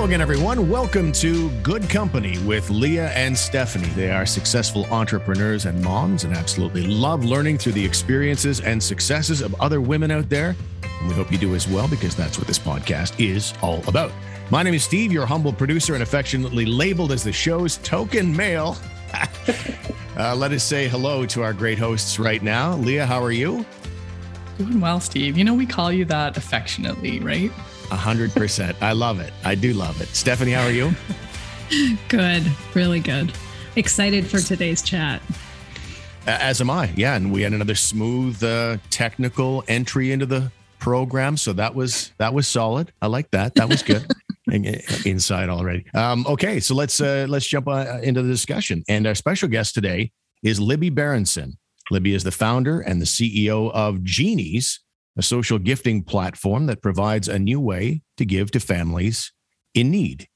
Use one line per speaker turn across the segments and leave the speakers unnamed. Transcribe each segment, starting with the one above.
Hello again, everyone. Welcome to Good Company with Leah and Stephanie. They are successful entrepreneurs and moms and absolutely love learning through the experiences and successes of other women out there. And we hope you do as well because that's what this podcast is all about. My name is Steve, your humble producer and affectionately labeled as the show's token male. uh, let us say hello to our great hosts right now. Leah, how are you?
Doing well, Steve. You know, we call you that affectionately, right?
A hundred percent. I love it. I do love it. Stephanie, how are you?
good. Really good. Excited for today's chat.
As am I. Yeah, and we had another smooth uh, technical entry into the program, so that was that was solid. I like that. That was good. Inside already. Um, okay, so let's uh, let's jump uh, into the discussion. And our special guest today is Libby Berenson. Libby is the founder and the CEO of Genies, a social gifting platform that provides a new way to give to families in need.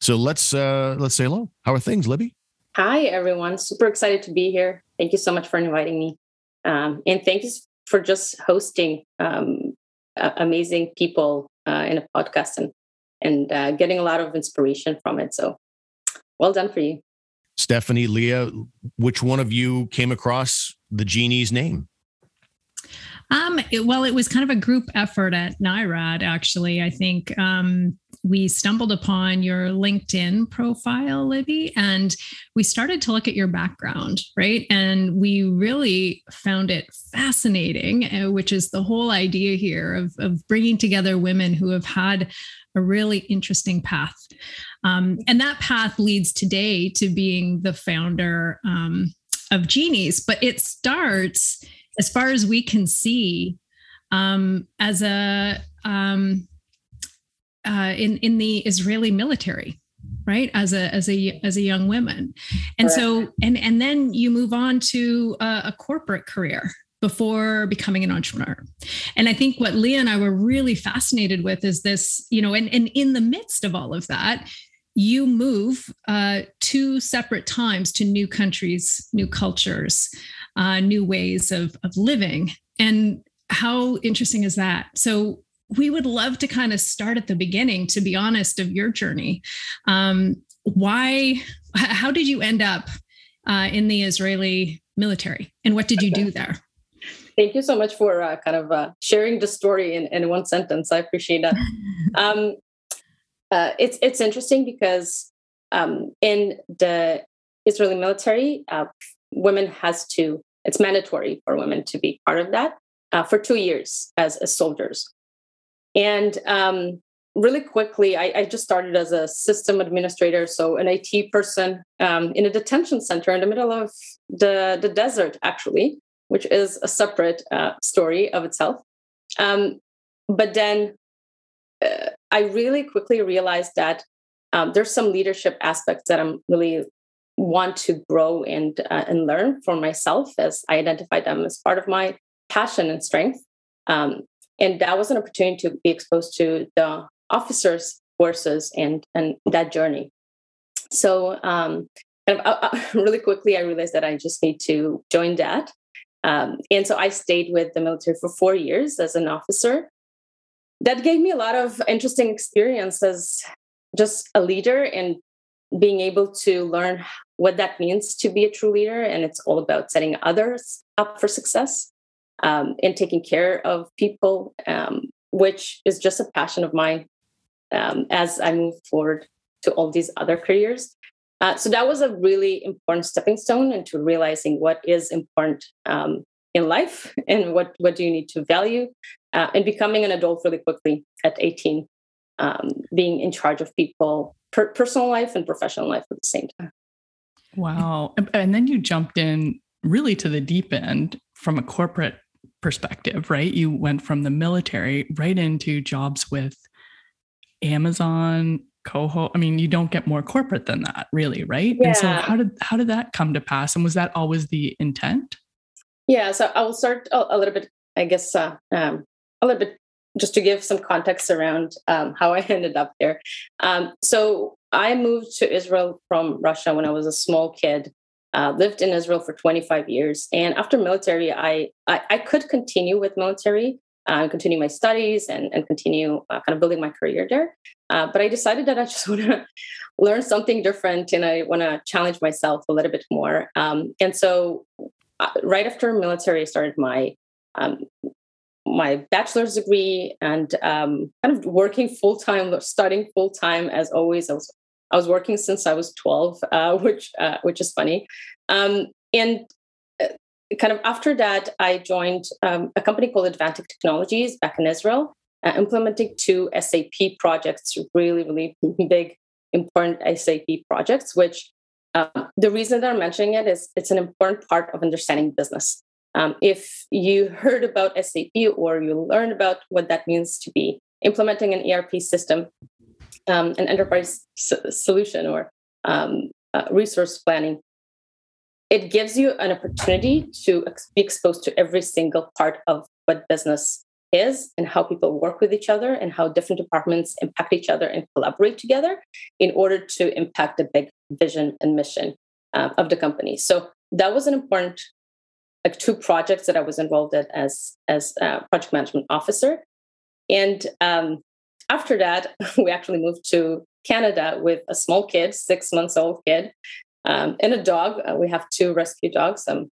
So let's uh, let's say hello. How are things, Libby?
Hi, everyone. Super excited to be here. Thank you so much for inviting me, um, and thank you for just hosting um, amazing people uh, in a podcast and and uh, getting a lot of inspiration from it. So, well done for you,
Stephanie, Leah. Which one of you came across the genie's name?
Um, it, well, it was kind of a group effort at NIRAD, actually. I think um, we stumbled upon your LinkedIn profile, Libby, and we started to look at your background, right? And we really found it fascinating, uh, which is the whole idea here of, of bringing together women who have had a really interesting path. Um, and that path leads today to being the founder um, of Genies, but it starts as far as we can see, um, as a um, uh, in in the Israeli military, right? As a as a as a young woman, and so and and then you move on to a, a corporate career before becoming an entrepreneur. And I think what Leah and I were really fascinated with is this, you know, and, and in the midst of all of that, you move uh, two separate times to new countries, new cultures, uh, new ways of, of living. And how interesting is that? So, we would love to kind of start at the beginning, to be honest, of your journey. Um, why, how did you end up uh, in the Israeli military and what did you do there?
Thank you so much for uh, kind of uh, sharing the story in, in one sentence. I appreciate that. um, uh, it's it's interesting because um, in the Israeli military, uh, women has to it's mandatory for women to be part of that uh, for two years as, as soldiers. And um, really quickly, I, I, just started as a system administrator, so an IT person um, in a detention center in the middle of the, the desert, actually, which is a separate uh, story of itself. Um, but then uh, I really quickly realized that um, there's some leadership aspects that I'm really want to grow and uh, and learn for myself as I identify them as part of my passion and strength. Um, and that was an opportunity to be exposed to the officers' courses and and that journey. So um, uh, uh really quickly, I realized that I just need to join that. Um, and so I stayed with the military for four years as an officer. That gave me a lot of interesting experience as just a leader and being able to learn what that means to be a true leader. And it's all about setting others up for success um, and taking care of people, um, which is just a passion of mine um, as I move forward to all these other careers. Uh, so that was a really important stepping stone into realizing what is important um, in life and what, what do you need to value uh, and becoming an adult really quickly at 18 um, being in charge of people per- personal life and professional life at the same time
Wow. And then you jumped in really to the deep end from a corporate perspective, right? You went from the military right into jobs with Amazon, Koho. I mean, you don't get more corporate than that, really, right? Yeah. And so how did how did that come to pass? And was that always the intent?
Yeah, so I will start a, a little bit, I guess, uh, um, a little bit just to give some context around um, how I ended up there. Um, so I moved to Israel from Russia when I was a small kid. Uh, lived in Israel for 25 years, and after military, I, I, I could continue with military, uh, continue my studies and, and continue uh, kind of building my career there. Uh, but I decided that I just want to learn something different and I want to challenge myself a little bit more. Um, and so, uh, right after military, I started my um, my bachelor's degree and um, kind of working full time, studying full time as always. I was I was working since I was twelve, uh, which uh, which is funny. Um, and kind of after that, I joined um, a company called Advantic Technologies back in Israel, uh, implementing two SAP projects, really, really big, important SAP projects, which um, the reason that I'm mentioning it is it's an important part of understanding business. Um, if you heard about SAP or you learned about what that means to be implementing an ERP system, um, an enterprise solution, or um, uh, resource planning, it gives you an opportunity to ex- be exposed to every single part of what business is and how people work with each other and how different departments impact each other and collaborate together in order to impact the big vision and mission uh, of the company. So that was an important like two projects that I was involved in as as project management officer. And um, after that, we actually moved to Canada with a small kid, six months old kid, um, and a dog. Uh, we have two rescue dogs. Um,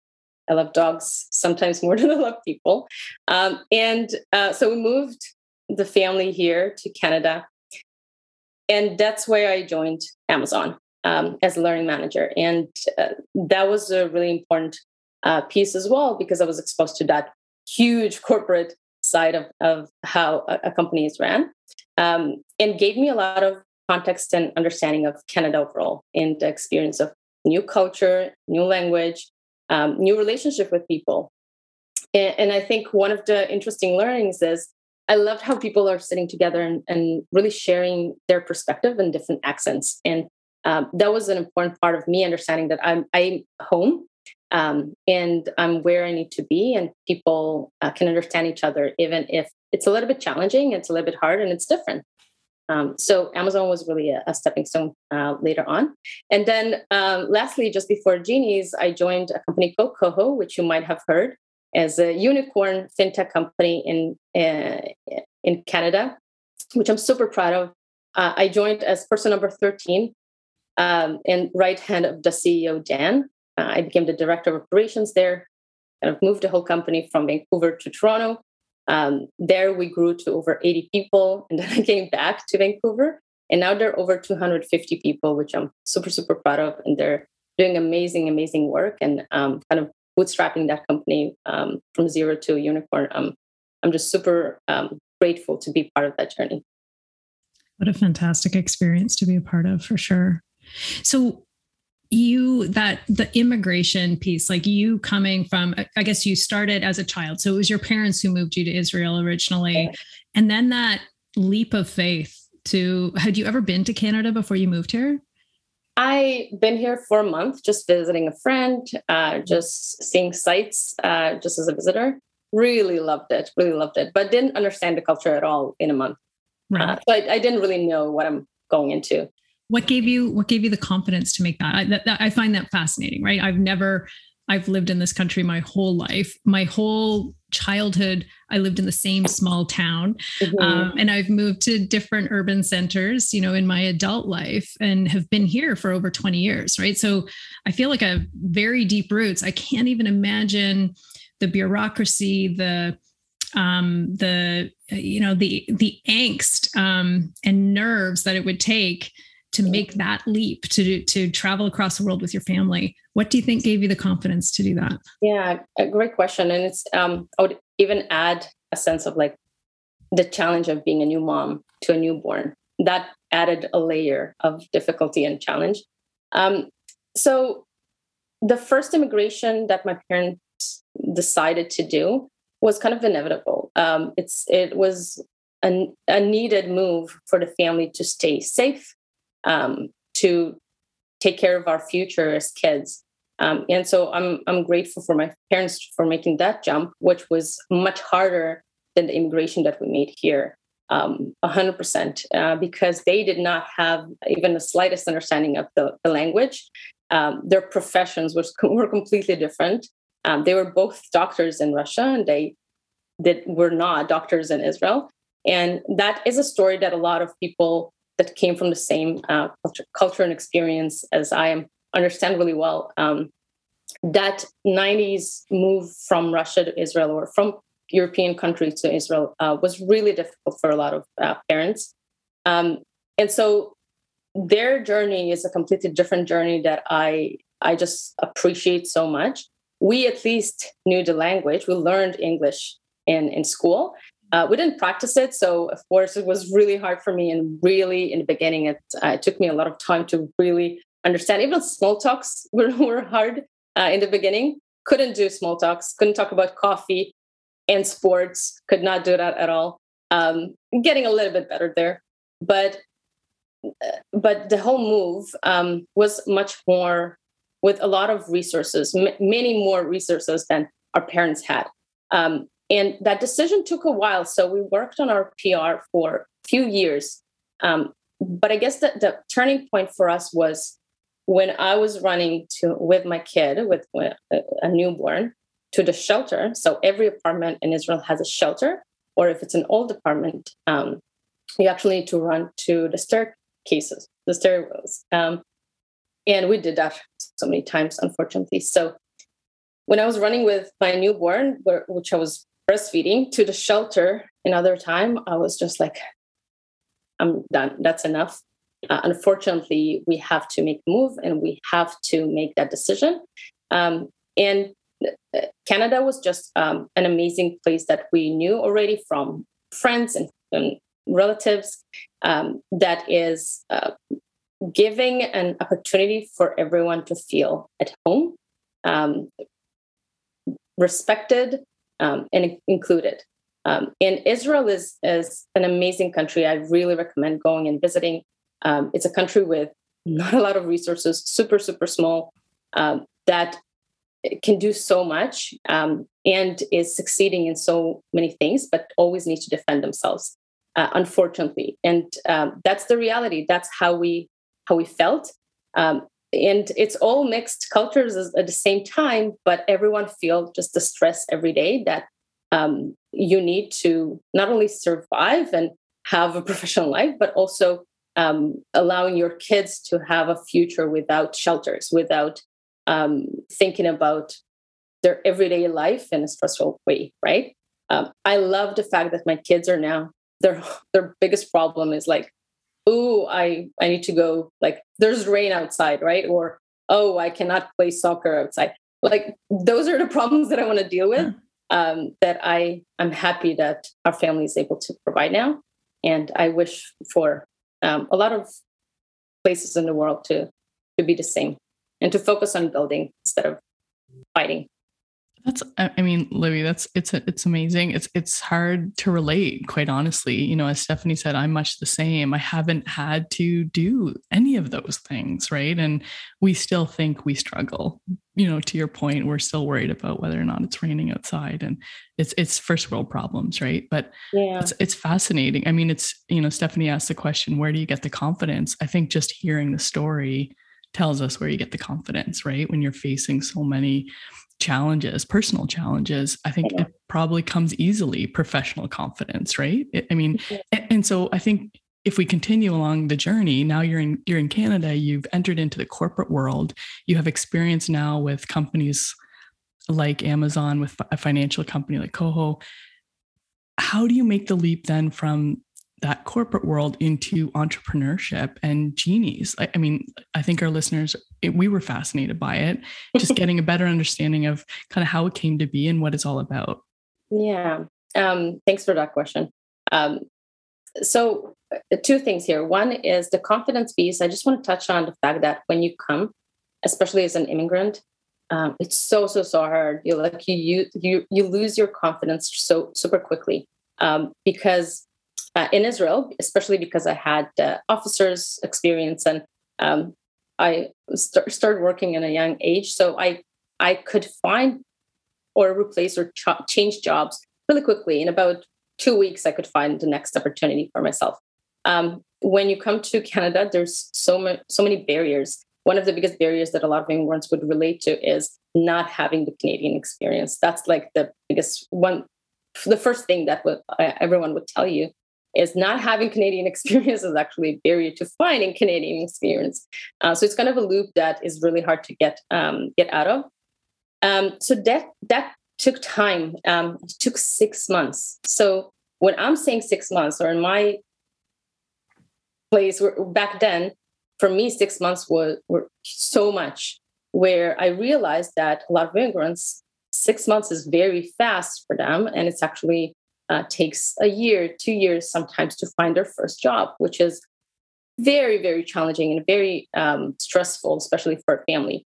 I love dogs sometimes more than I love people. Um, and uh, so we moved the family here to Canada. And that's where I joined Amazon um, as a learning manager. And uh, that was a really important uh, piece as well because I was exposed to that huge corporate side of, of how a, company is ran um, and gave me a lot of context and understanding of Canada overall and the experience of new culture, new language, um, new relationship with people. And, and, I think one of the interesting learnings is I loved how people are sitting together and, and really sharing their perspective and different accents. And um, that was an important part of me understanding that I'm, I'm home um, and I'm where I need to be, and people uh, can understand each other, even if it's a little bit challenging, it's a little bit hard, and it's different. Um, so Amazon was really a, a stepping stone uh, later on. And then um, lastly, just before Genies, I joined a company called Koho, which you might have heard as a unicorn fintech company in, uh, in Canada, which I'm super proud of. Uh, I joined as person number 13 um, and right hand of the CEO, Dan. Uh, I became the director of operations there, kind of moved the whole company from Vancouver to Toronto. Um, there we grew to over 80 people, and then I came back to Vancouver, and now there are over 250 people, which I'm super super proud of, and they're doing amazing amazing work and um, kind of bootstrapping that company um, from zero to a unicorn. Um, I'm just super um, grateful to be part of that journey.
What a fantastic experience to be a part of, for sure. So, you that the immigration piece like you coming from i guess you started as a child. So it was your parents who moved you to israel originally. And then that leap of faith to had you ever been to canada before you moved here?
I been here for a month just visiting a friend uh, just seeing sights uh, just as a visitor. Really loved it really loved it but didn't understand the culture at all in a month. Right. uh, so I, I didn't really know what i'm going into
what gave you what gave you the confidence to make that? I, that, that I find that fascinating right? I've never i've lived in this country my whole life. My whole childhood i lived in the same small town mm-hmm. um, and i've moved to different urban centers you know in my adult life and have been here for over 20 years right? So i feel like i have very deep roots. I can't even imagine the bureaucracy the um, the you know the the angst um, and nerves that it would take to make that leap to to travel across the world with your family. What do you think gave you the confidence to do that?
Yeah a great question. And it's um i would even add a sense of like the challenge of being a new mom to a newborn. That added a layer of difficulty and challenge. Um so the first immigration that my parents decided to do was kind of inevitable. Um it's it was a, a needed move for the family to stay safe um, to take care of our future as kids. Um, and so I'm I'm grateful for my parents for making that jump, which was much harder than the immigration that we made here. Um, 100% uh, because they did not have even the slightest understanding of the, the language. Um, their professions was, were completely different. Um, they were both doctors in Russia and they that were not doctors in Israel. And that is a story that a lot of people that came from the same uh, culture, culture, and experience as I am understand really well. Um, that 90s move from Russia to Israel or from European countries to Israel uh, was really difficult for a lot of uh, parents. Um, and so their journey is a completely different journey that I I just appreciate so much. We at least knew the language. We learned English in in school. Uh, we didn't practice it, so of course it was really hard for me. And really, in the beginning, it, uh, it took me a lot of time to really understand. Even small talks were, were hard uh, in the beginning. Couldn't do small talks. Couldn't talk about coffee and sports. Could not do that at all. Um, getting a little bit better there, but uh, but the whole move um, was much more with a lot of resources, m- many more resources than our parents had. Um, and that decision took a while. So we worked on our PR for a few years. Um, but I guess the, the turning point for us was when I was running to with my kid, with, with a newborn, to the shelter. So every apartment in Israel has a shelter, or if it's an old apartment, um, you actually need to run to the staircases, the stairwells. Um, and we did that so many times, unfortunately. So when I was running with my newborn, which I was breastfeeding, to the shelter another time, I was just like, I'm done. That's enough. Uh, unfortunately, we have to make a move and we have to make that decision. Um, and uh, Canada was just um, an amazing place that we knew already from friends and, and relatives um, that is uh, giving an opportunity for everyone to feel at home, um, respected, um, and included. Um, and Israel is, is an amazing country. I really recommend going and visiting. Um, it's a country with not a lot of resources, super, super small, um, that can do so much um, and is succeeding in so many things, but always needs to defend themselves, uh, unfortunately. And um, that's the reality. That's how we how we felt. Um, and it's all mixed cultures at the same time, but everyone feels just the stress every day that um, you need to not only survive and have a professional life, but also um, allowing your kids to have a future without shelters, without um, thinking about their everyday life in a stressful way, right? Um, I love the fact that my kids are now their their biggest problem is like, oh, I I need to go like there's rain outside, right? Or oh, I cannot play soccer outside. Like those are the problems that I want to deal with. Um, that I I'm happy that our family is able to provide now, and I wish for um, a lot of places in the world to to be the same and to focus on building instead of fighting.
That's, I mean, Libby, that's it's it's amazing. It's it's hard to relate, quite honestly. You know, as Stephanie said, I'm much the same. I haven't had to do any of those things, right? And we still think we struggle. You know, to your point, we're still worried about whether or not it's raining outside, and it's it's first world problems, right? But yeah, it's it's fascinating. I mean, it's you know, Stephanie asked the question, where do you get the confidence? I think just hearing the story tells us where you get the confidence, right? When you're facing so many challenges, personal challenges, I think it probably comes easily professional confidence, right? I mean, and so I think if we continue along the journey, now you're in you're in Canada, you've entered into the corporate world, you have experience now with companies like Amazon, with a financial company like Koho. How do you make the leap then from that corporate world into entrepreneurship and Genies. I, I, mean, I think our listeners, it, we were fascinated by it, just getting a better understanding of kind of how it came to be and what it's all about.
Yeah. Um, thanks for that question. Um, so, uh, two things here. One is the confidence piece. I just want to touch on the fact that when you come, especially as an immigrant, um, it's so so so hard. You like you you you lose your confidence so super quickly um, because uh, in Israel, especially because I had uh, officers experience and um, I st- started working in a young age. So I I could find or replace or ch- change jobs really quickly. In about two weeks, I could find the next opportunity for myself. Um, when you come to Canada, there's so many so many barriers. One of the biggest barriers that a lot of immigrants would relate to is not having the Canadian experience. That's like the biggest one the first thing that would, uh, everyone would tell you is not having Canadian experience is actually a barrier to finding Canadian experience. Uh, so it's kind of a loop that is really hard to get um, get out of. Um, so that that took time. Um, it took six months. So when I'm saying six months, or in my place back then, for me, six months were, were so much. Where I realized that a lot of immigrants, six months is very fast for them, and it's actually uh, takes a year, two years sometimes to find their first job, which is very, very challenging and very um, stressful, especially for a family.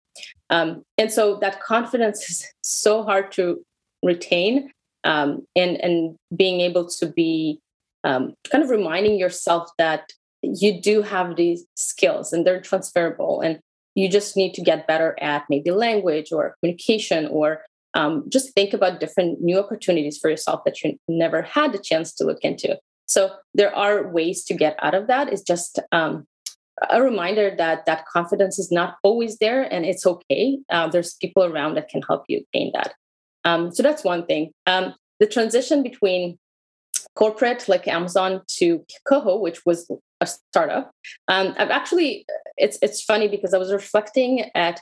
Um, and so that confidence is so hard to retain, um, and and being able to be um, kind of reminding yourself that you do have these skills and they're transferable, and you just need to get better at maybe language or communication or um, just think about different new opportunities for yourself that you never had the chance to look into. So there are ways to get out of that. It's just um, a reminder that that confidence is not always there, and it's okay. Uh, there's people around that can help you gain that. Um, so that's one thing. Um, the transition between corporate like Amazon to Koho, which was a startup. Um, I've actually it's it's funny because I was reflecting at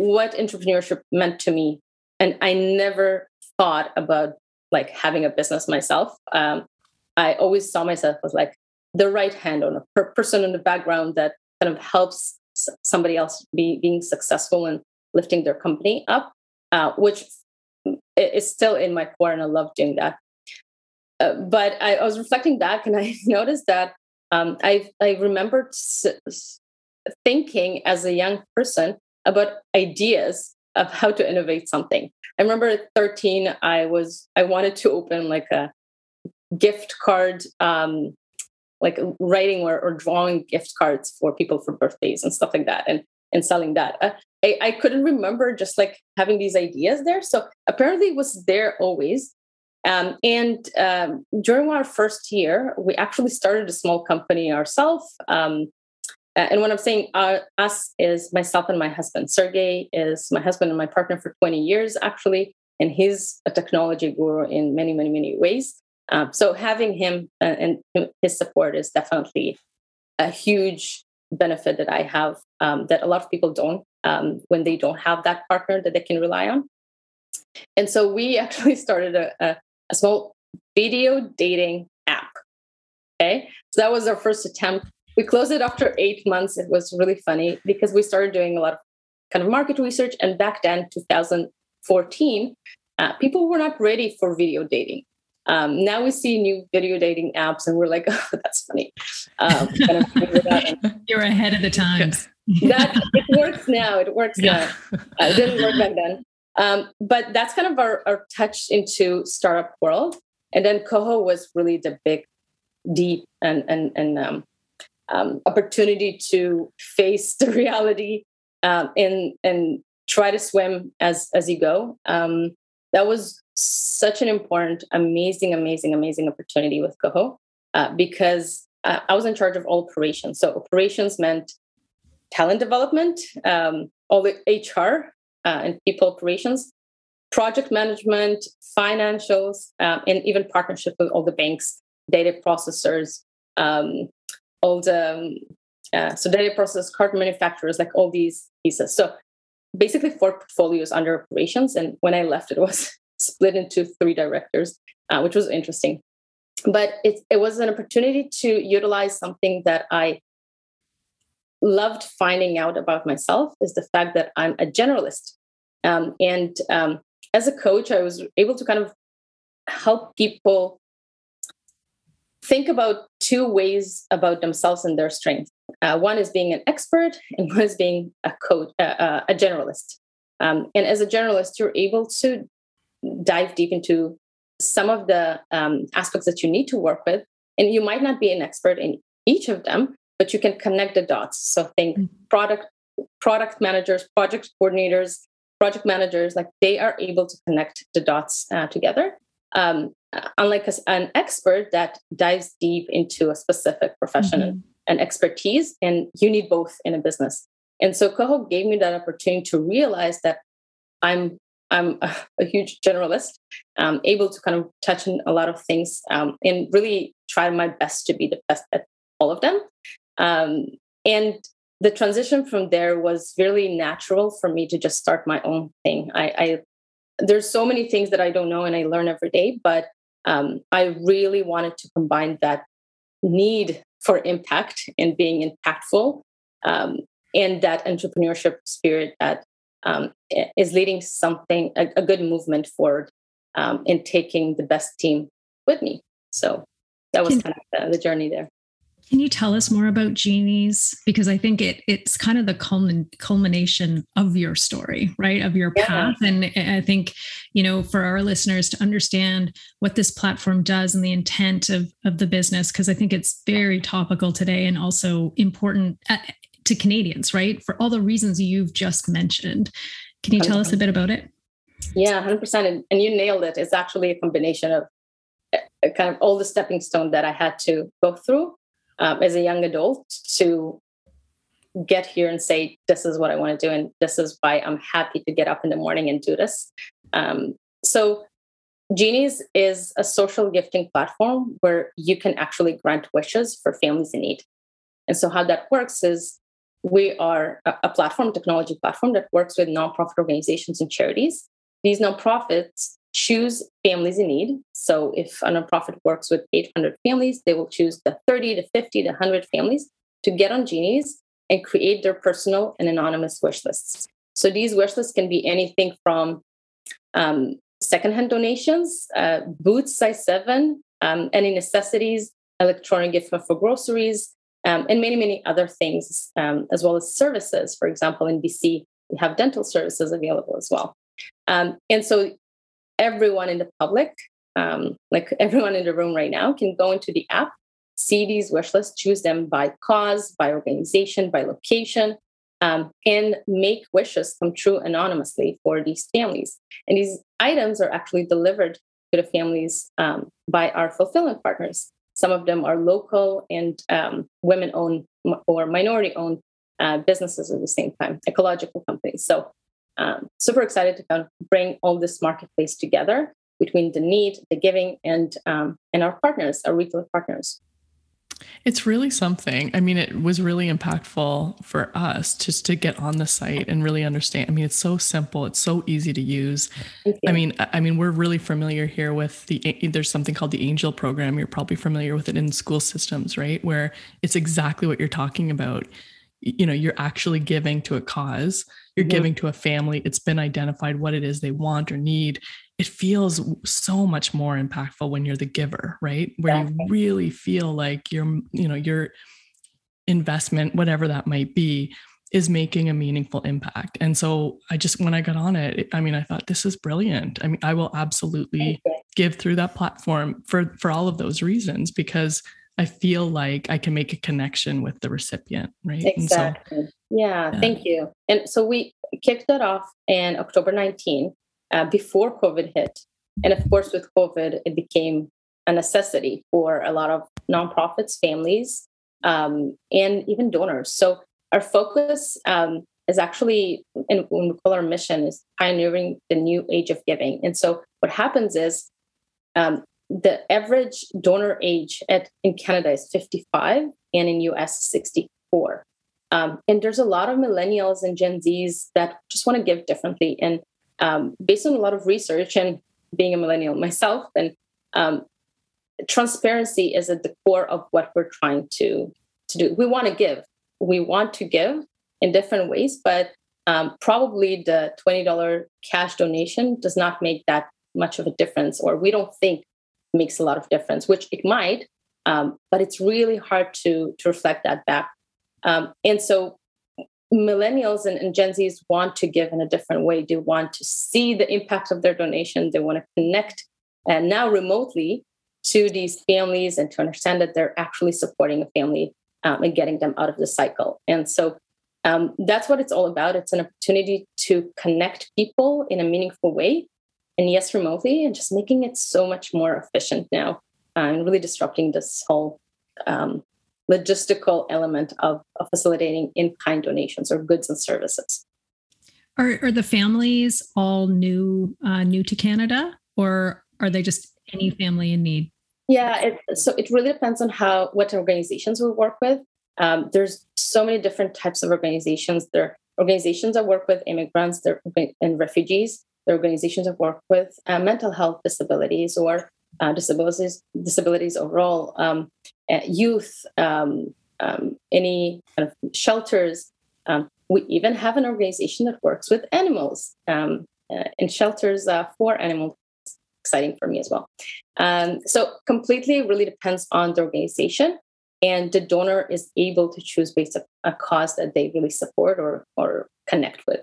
what entrepreneurship meant to me. And I never thought about like having a business myself. Um, I always saw myself as like the right hand on a per- person in the background that kind of helps somebody else be being successful and lifting their company up, uh, which is still in my core, and I love doing that. Uh, but I, I, was reflecting back, and I noticed that um, I I remembered s- thinking as a young person about ideas of how to innovate something. I remember at 13, I was I wanted to open like a gift card, um, like writing or, or drawing gift cards for people for birthdays and stuff like that, and and selling that. Uh, I, I couldn't remember just like having these ideas there. So apparently it was there always. Um, and um, during our first year, we actually started a small company ourselves. Um, and when I'm saying uh, us is myself and my husband. Sergey is my husband and my partner for 20 years, actually, and he's a technology guru in many, many, many ways. Um, so having him uh, and his support is definitely a huge benefit that I have um, that a lot of people don't um, when they don't have that partner that they can rely on. And so we actually started a, a, a small video dating app. Okay, so that was our first attempt we closed it after eight months. It was really funny because we started doing a lot of kind of market research. And back then, 2014, uh, people were not ready for video dating. Um, now we see new video dating apps, and we're like, "Oh, that's funny." Um, kind
of You're ahead of the times.
that it works now. It works yeah. now. Uh, it didn't work back then. Um, but that's kind of our, our touch into startup world. And then Koho was really the big, deep, and and and um, um, opportunity to face the reality um, and and try to swim as as you go. Um, that was such an important, amazing, amazing, amazing opportunity with Koho uh, because I was in charge of all operations. So operations meant talent development, um, all the HR uh, and people operations, project management, financials, um, and even partnership with all the banks, data processors, um, all the um, uh, so data process card manufacturers, like all these pieces. So basically four portfolios under operations. And when I left, it was split into three directors, uh, which was interesting. But it, it was an opportunity to utilize something that I loved finding out about myself is the fact that I'm a generalist. Um, and um, as a coach, I was able to kind of help people think about two ways about themselves and their strengths. Uh, one is being an expert, and one is being a coach, uh, uh, a generalist. Um, and as a generalist, you're able to dive deep into some of the um, aspects that you need to work with, and you might not be an expert in each of them, but you can connect the dots. So think mm-hmm. product product managers, project coordinators, project managers, like they are able to connect the dots uh, together. Um, unlike an expert that dives deep into a specific profession mm-hmm. and expertise, and you need both in a business. And so Koho gave me that opportunity to realize that I'm I'm a, a huge generalist, um, able to kind of touch on a lot of things um, and really try my best to be the best at all of them. Um, and the transition from there was really natural for me to just start my own thing. I, I there's so many things that I don't know and I learn every day, but um, I really wanted to combine that need for impact and being impactful um, and that entrepreneurship spirit that um, is leading something a, a, good movement forward um, in taking the best team with me. So that was kind of the, the journey there.
Can you tell us more about Genies? Because I think it it's kind of the culmin, culmination of your story, right? Of your yeah. path. And I think, you know, for our listeners to understand what this platform does and the intent of, of the business, because I think it's very topical today and also important uh, to Canadians, right? For all the reasons you've just mentioned. Can you tell 100%. us a bit about it?
Yeah, 100%. And, and you nailed it. It's actually a combination of uh, kind of all the stepping stone that I had to go through um, as a young adult to get here and say, this is what I want to do. And this is why I'm happy to get up in the morning and do this. Um, so, Genies is a social gifting platform where you can actually grant wishes for families in need. And so, how that works is we are a, platform, technology platform that works with nonprofit organizations and charities. These nonprofits choose families in need. So if a nonprofit works with 800 families, they will choose the 30 to 50 to 100 families to get on Genies and create their personal and anonymous wish lists. So these wish lists can be anything from um, secondhand donations, uh, boots size seven, um, any necessities, electronic gift for groceries, um, and many, many other things, um, as well as services. For example, in BC, we have dental services available as well. Um, and so everyone in the public, um, like everyone in the room right now, can go into the app, see these wish lists, choose them by cause, by organization, by location, um, and make wishes come true anonymously for these families. And these items are actually delivered to the families um, by our fulfillment partners. Some of them are local and um, women owned or minority owned uh, businesses at the same time, ecological companies. So um, super excited to kind of bring all this marketplace together between the need, the giving, and um, and our partners, our retail partners.
It's really something. I mean, it was really impactful for us just to get on the site and really understand. I mean, it's so simple. It's so easy to use. I mean, I mean, we're really familiar here with the. There's something called the Angel program. You're probably familiar with it in school systems, right? Where it's exactly what you're talking about. You know, you're actually giving to a cause you're giving to a family. It's been identified what it is they want or need. It feels so much more impactful when you're the giver right? Where exactly. you really feel like your you know your investment whatever that might be is making a meaningful impact. And so i just when i got on it i mean i thought this is brilliant. I mean i will absolutely give through that platform for for all of those reasons because I feel like I can make a connection with the recipient, right?
Exactly. So, yeah, yeah, thank you. And so we kicked that off in October 19, uh, before COVID hit. And of course, with COVID, it became a necessity for a lot of nonprofits, families, um, and even donors. So our focus um, is actually, and we call our mission, is pioneering the new age of giving. And so what happens is um, the average donor age at in Canada is 55 and in US 64. Um, and there's a lot of millennials and Gen Zs that just want to give differently. And um, based on a lot of research and being a millennial myself, and um, transparency is at the core of what we're trying to to do. We want to give. We want to give in different ways, but um, probably the twenty dollar cash donation does not make that much of a difference, or we don't think makes a lot of difference, which it might, um, but it's really hard to to reflect that back. Um, and so millennials and, and, Gen Zs want to give in a different way. They want to see the impact of their donation. They want to connect and now remotely to these families and to understand that they're actually supporting a family um, and getting them out of the cycle. And so um, that's what it's all about. It's an opportunity to connect people in a meaningful way and yes, remotely, and just making it so much more efficient now uh, and really disrupting this whole um, logistical element of, of facilitating in kind donations or goods and services.
Are, are the families all new uh, new to Canada, or are they just any family in need?
Yeah, it, so it really depends on how what organizations we work with. Um, there's so many different types of organizations. There are organizations that work with immigrants and refugees. There are organizations that work with uh, mental health disabilities or uh, disabilities disabilities overall, um, youth, um, um, any kind of shelters. Um, we even have an organization that works with animals um, uh, in shelters uh, for animals. Exciting for me as well. Um, so completely really depends on the organization, and the donor is able to choose based on a cause that they really support or or connect with.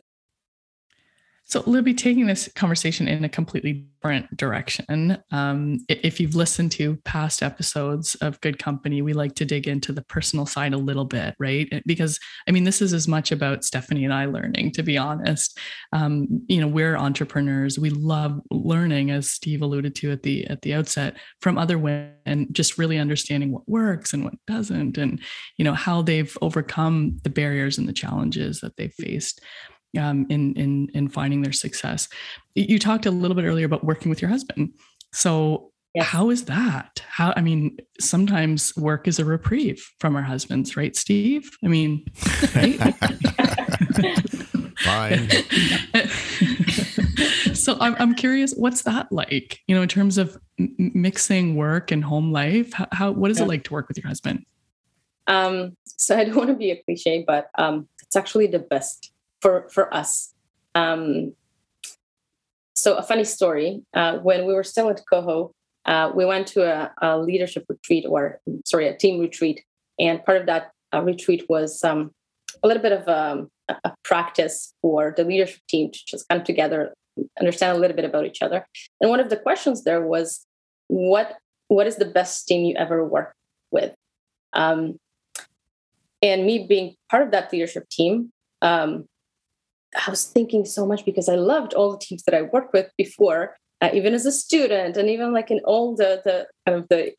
So, Libby, taking this conversation in a completely different direction. Um, if you've listened to past episodes of Good Company, we like to dig into the personal side a little bit, right? Because I mean, this is as much about Stephanie and I learning, to be honest. Um, you know, we're entrepreneurs. We love learning, as Steve alluded to at the at the outset, from other women, and just really understanding what works and what doesn't, and you know how they've overcome the barriers and the challenges that they've faced um, in in in finding their success. You talked a little bit earlier about working with your husband. So yes. how is that? How I mean, sometimes work is a reprieve from our husbands, right, Steve? I mean, right?
Fine.
so I'm I'm curious, what's that like? You know, in terms of m- mixing work and home life, how, how what is yeah. it like to work with your husband?
Um, so I don't want to be a cliche, but um, it's actually the best for for us. Um, so a funny story: uh, when we were still at Koho, uh, we went to a, a, leadership retreat, or sorry, a team retreat, and part of that uh, retreat was um, a little bit of um, a practice for the leadership team to just come together, understand a little bit about each other. And one of the questions there was, "What what is the best team you ever worked with?" Um, and me being part of that leadership team, um, I was thinking so much because I loved all the teams that I worked with before, uh, even as a student, and even like in all the the kind of the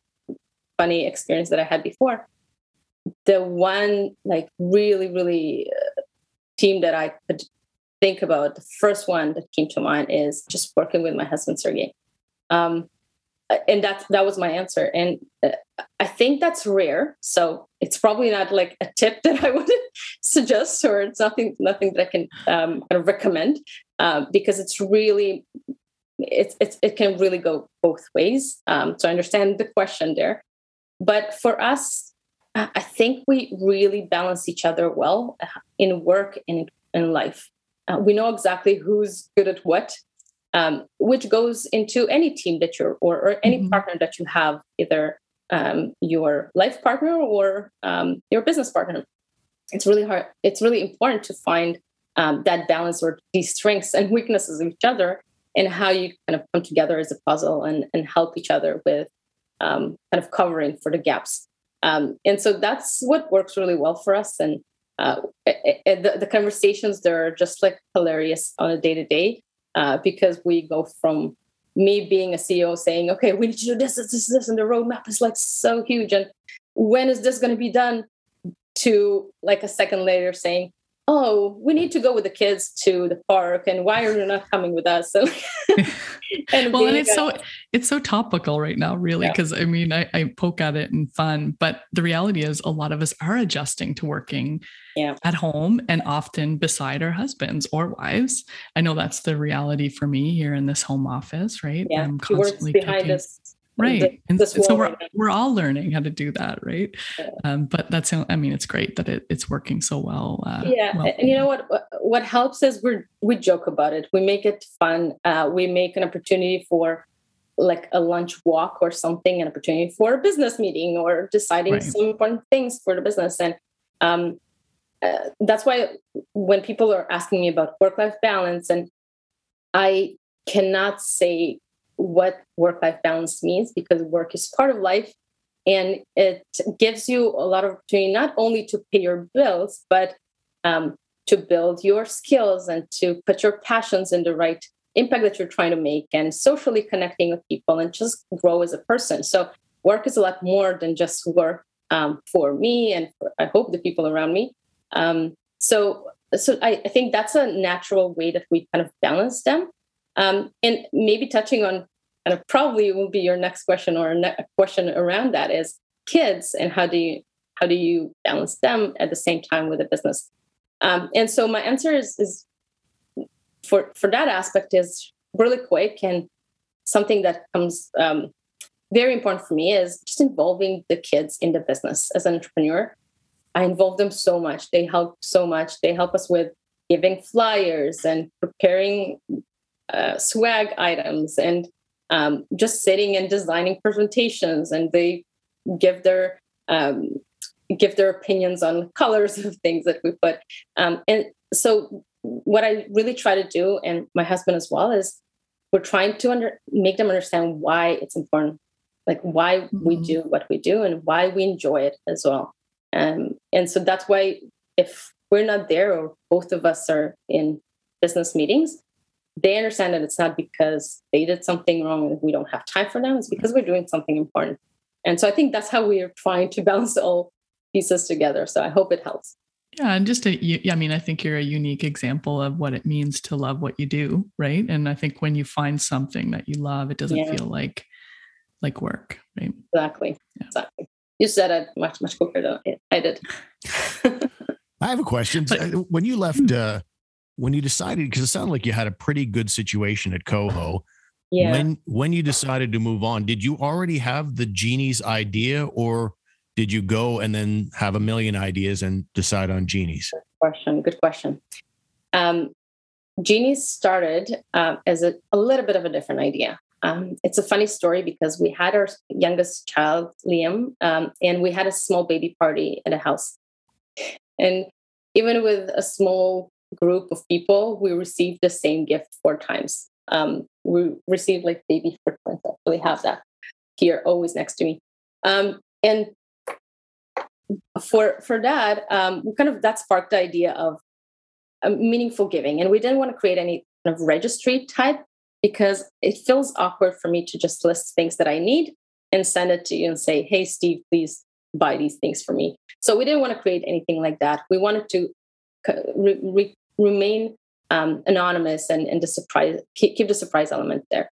funny experience that I had before. The one like really really uh, team that I could think about, the first one that came to mind is just working with my husband Sergey. Um, and that that was my answer. And uh, i think that's rare. So it's probably not like a tip that i would suggest or it's nothing nothing that i can um, recommend uh, because it's really it's, it's it can really go both ways. Um, so i understand the question there. But for us i think we really balance each other well uh, in work and in life. Uh, we know exactly who's good at what um, which goes into any team that you're or, or any mm-hmm. partner that you have, either um, your life partner or um, your business partner. It's really hard. It's really important to find um, that balance or these strengths and weaknesses of each other and how you kind of come together as a puzzle and, and help each other with um, kind of covering for the gaps. Um, and so that's what works really well for us. And uh, it, it, the, the conversations, they're just like hilarious on a day to day uh, because we go from me being a CEO saying, okay, we need to do this, this, this, this, and the roadmap is like so huge. And when is this going to be done? To like a second later saying, oh, we need to go with the kids to the park, and why are you not coming with us? So,
and well, and it's so it's so topical right now, really, because yeah. I mean, I, I, poke at it in fun, but the reality is, a lot of us are adjusting to working yeah. at home and often beside our husbands or wives. I know that's the reality for me here in this home office, right?
Yeah, I'm constantly behind us
right and so we're, we're all learning how to do that right yeah. um, but that's i mean it's great that it, it's working so well
uh, yeah well. and you know what what helps is we we joke about it we make it fun uh, we make an opportunity for like a lunch walk or something an opportunity for a business meeting or deciding right. some important things for the business and um, uh, that's why when people are asking me about work life balance and i cannot say what work life balance means because work is part of life and it gives you a lot of opportunity not only to pay your bills but um, to build your skills and to put your passions in the right impact that you're trying to make and socially connecting with people and just grow as a person so work is a lot more than just work um, for me and for, i hope the people around me um, so so I, I, think that's a natural way that we kind of balance them. Um, and maybe touching on kind of probably will be your next question or a question around that is kids and how do you how do you balance them at the same time with a business? Um, and so my answer is is for for that aspect is really quick and something that comes um, very important for me is just involving the kids in the business as an entrepreneur. I involve them so much. They help so much. They help us with giving flyers and preparing uh, swag items and um, just sitting and designing presentations. And they give their um, give their opinions on colors of things that we put. Um, and so, what I really try to do, and my husband as well, is we're trying to under, make them understand why it's important, like why mm-hmm. we do what we do and why we enjoy it as well. Um, and so that's why if we're not there or both of us are in business meetings, they understand that it's not because they did something wrong and we don't have time for them. It's because we're doing something important. And so I think that's how we are trying to balance all pieces together. So I hope it helps.
Yeah, and just a, I mean, I think you're a unique example of what it means to love what you do, right? And I think when you find something that you love, it doesn't yeah. feel like like work, right?
Exactly. Yeah. Exactly. You said it much much quicker than I did.
I have a question. But, when you left, hmm. uh, when you decided, because it sounded like you had a pretty good situation at Koho. Yeah. When when you decided to move on, did you already have the Genies idea, or did you go and then have a million ideas and decide on Genies?
Good question. Good question. Um, Genies started uh, as a, a, little bit of a different idea. Um, it's a funny story because we had our youngest child, Liam, um, and we had a small baby party at a house. And even with a small group of people, we received the same gift four times. Um, we received like baby footprints. I actually have that here, always next to me. Um, and for for that, um, we kind of that sparked the idea of meaningful giving, and we didn't want to create any kind of registry type because it feels awkward for me to just list things that I need and send it to you and say, "Hey, Steve, please buy these things for me." So we didn't want to create anything like that. We wanted to re- re- remain um, anonymous and, and surprise keep, keep the surprise element there.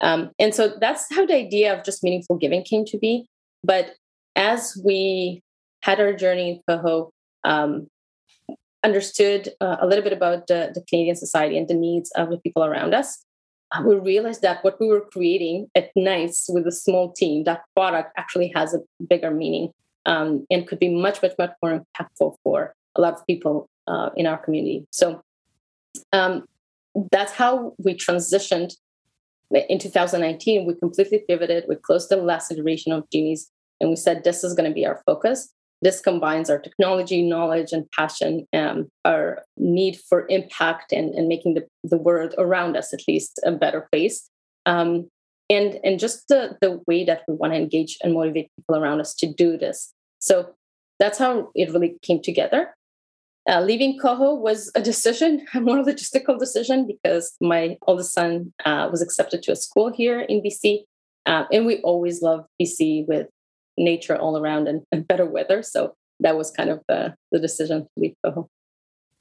Um, and so that's how the idea of just meaningful giving came to be. But as we had our journey in Koho, um, understood uh, a little bit about the, the, Canadian society and the needs of the people around us, uh, we realized that what we were creating at nights with a small team, that product actually has a bigger meaning um, and could be much, much, much more impactful for a lot of people uh, in our community. So um, that's how we transitioned in 2019. We completely pivoted. We closed the last iteration of Genies and we said this is going to be our focus this combines our technology knowledge and passion um, our need for impact and, and making the, the world around us at least a better place um, and and just the, the way that we want to engage and motivate people around us to do this so that's how it really came together uh, leaving Koho was a decision a more logistical decision because my oldest son uh, was accepted to a school here in bc uh, and we always love bc with nature all around and, and better weather. So that was kind of the, the decision to leave Koho.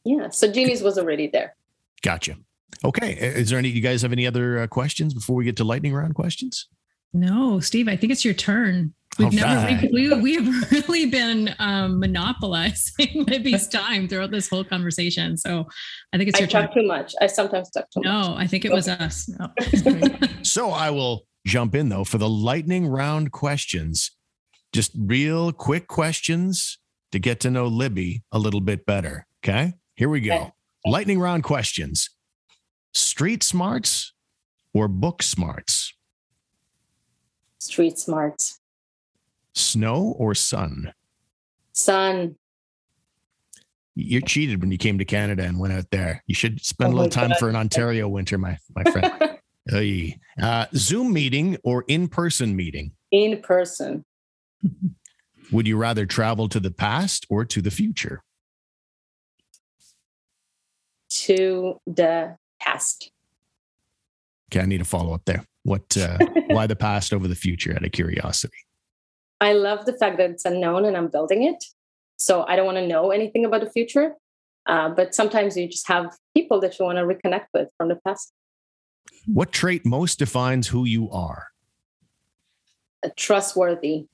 Yeah. So Genies was already there.
Gotcha. Okay. Is there any, you guys have any other uh, questions before we get to lightning round questions?
No, Steve, I think it's your turn. We've All never, right. we, we, we have really been um, monopolizing Libby's time throughout this whole conversation. So I think it's your
I
turn.
talk too much. I sometimes talk too
no,
much.
No, I think it okay. was us. No.
so I will jump in though for the lightning round questions. Just real quick questions to get to know Libby a little bit better. Okay. Here we go. Lightning round questions Street smarts or book smarts?
Street smarts.
Snow or sun?
Sun.
You cheated when you came to Canada and went out there. You should spend oh a little time God. for an Ontario winter, my my friend. uh, Zoom meeting or in person meeting?
In person.
Would you rather travel to the past or to the future?
To the past.
Okay, I need a follow up there. What? Uh, why the past over the future? Out of curiosity.
I love the fact that it's unknown and I'm building it. So I don't want to know anything about the future. Uh, but sometimes you just have people that you want to reconnect with from the past.
What trait most defines who you are?
A trustworthy,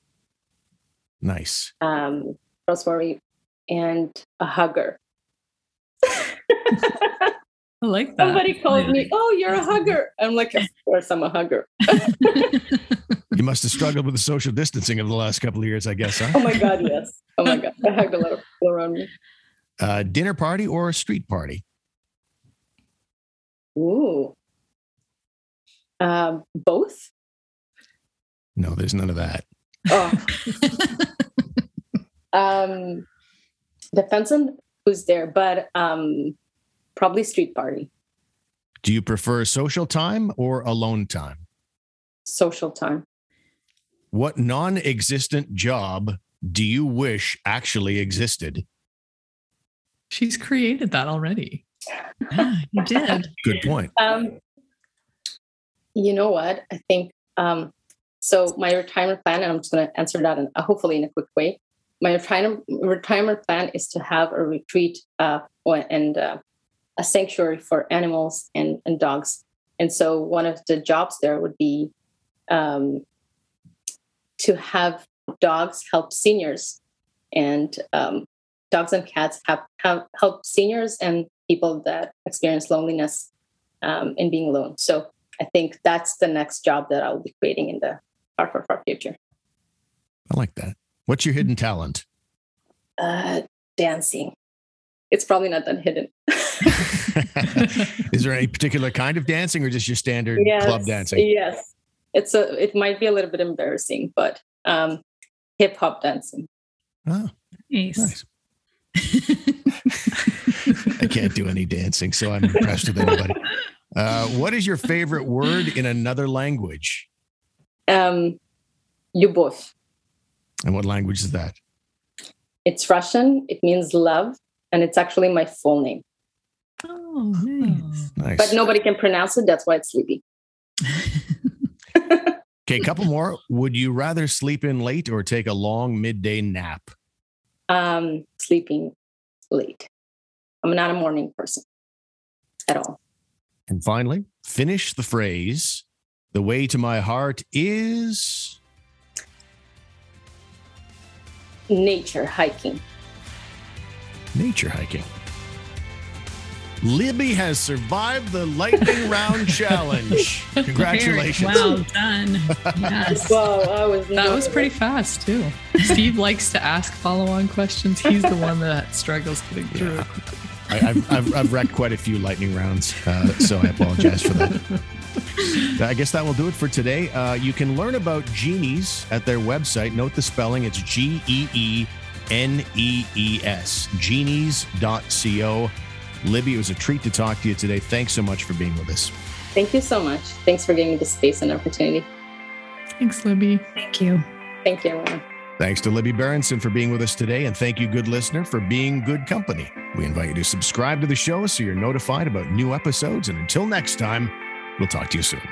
Nice.
um, trustworthy, and a hugger.
I like that.
Somebody called me, "Oh, you're a hugger." I'm like, "Of course, I'm a hugger."
You must have struggled with the social distancing of the last couple of years, I guess, huh?
Oh my god, yes. Oh my god, I hugged a lot of people around me.
Uh, dinner party or a street party?
Ooh, um, both.
No, there's none of that.
Oh, um, depends on who's there, but um, probably street party,
Do you prefer social time or alone time?
social time.
What non existent job do you wish actually existed?
She's created that already.
yeah, you did.
Good point.
Um, you know what? I think um, so. My retirement plan, and I'm just going to answer that, in, uh, hopefully in a quick way. My retirement retirement plan is to have a retreat uh, and uh, a sanctuary for animals and, and dogs. And so, one of the jobs there would be um, to have dogs help seniors, and um, dogs and cats have, have help seniors and people that experience loneliness um, and being alone. So I think that's the next job that I'll be creating in the far, far, far future.
I like that. What's your hidden talent?
Uh, dancing. It's probably not that hidden.
Is there any particular kind of dancing or just your standard
yes,
club dancing?
Yes, it's a. It might be a little bit embarrassing, but um, hip hop dancing.
Oh,
Nice.
nice. I can't do any dancing, so I'm impressed with anybody. Uh, what is your favorite word in another language?
Um, Lyubov.
And what language is that?
It's Russian. It means love, and it's actually my full name.
Oh, nice.
Nice.
But nobody can pronounce it. That's why it's Libby.
Okay, a couple more. Would you rather sleep in late or take a long midday nap?
Um, sleeping late. I'm not a morning person at all.
And finally, finish the phrase The way to my heart is.
Nature hiking.
nature hiking. Libby has survived the lightning round challenge. Congratulations.
Very well done. Yes.
Wow, I was
That was pretty fast too. Steve likes to ask follow-on questions. He's the one that struggles getting through. it.
I, I've, I've, I've wrecked quite a few lightning rounds, uh, so I apologize for that. I guess that will do it for today. Uh, you can learn about Genies at their website. Note the spelling, it's G E E N E E S, genies.co. Libby, it was a treat to talk to you today. Thanks so much for being with us.
Thank you so much. Thanks for giving me the space and opportunity.
Thanks, Libby.
Thank you.
Thank you, everyone.
Thanks to Libby Berenson for being with us today, and thank you, good listener, for being good company. We invite you to subscribe to the show so you're notified about new episodes. And until next time, we'll talk to you soon.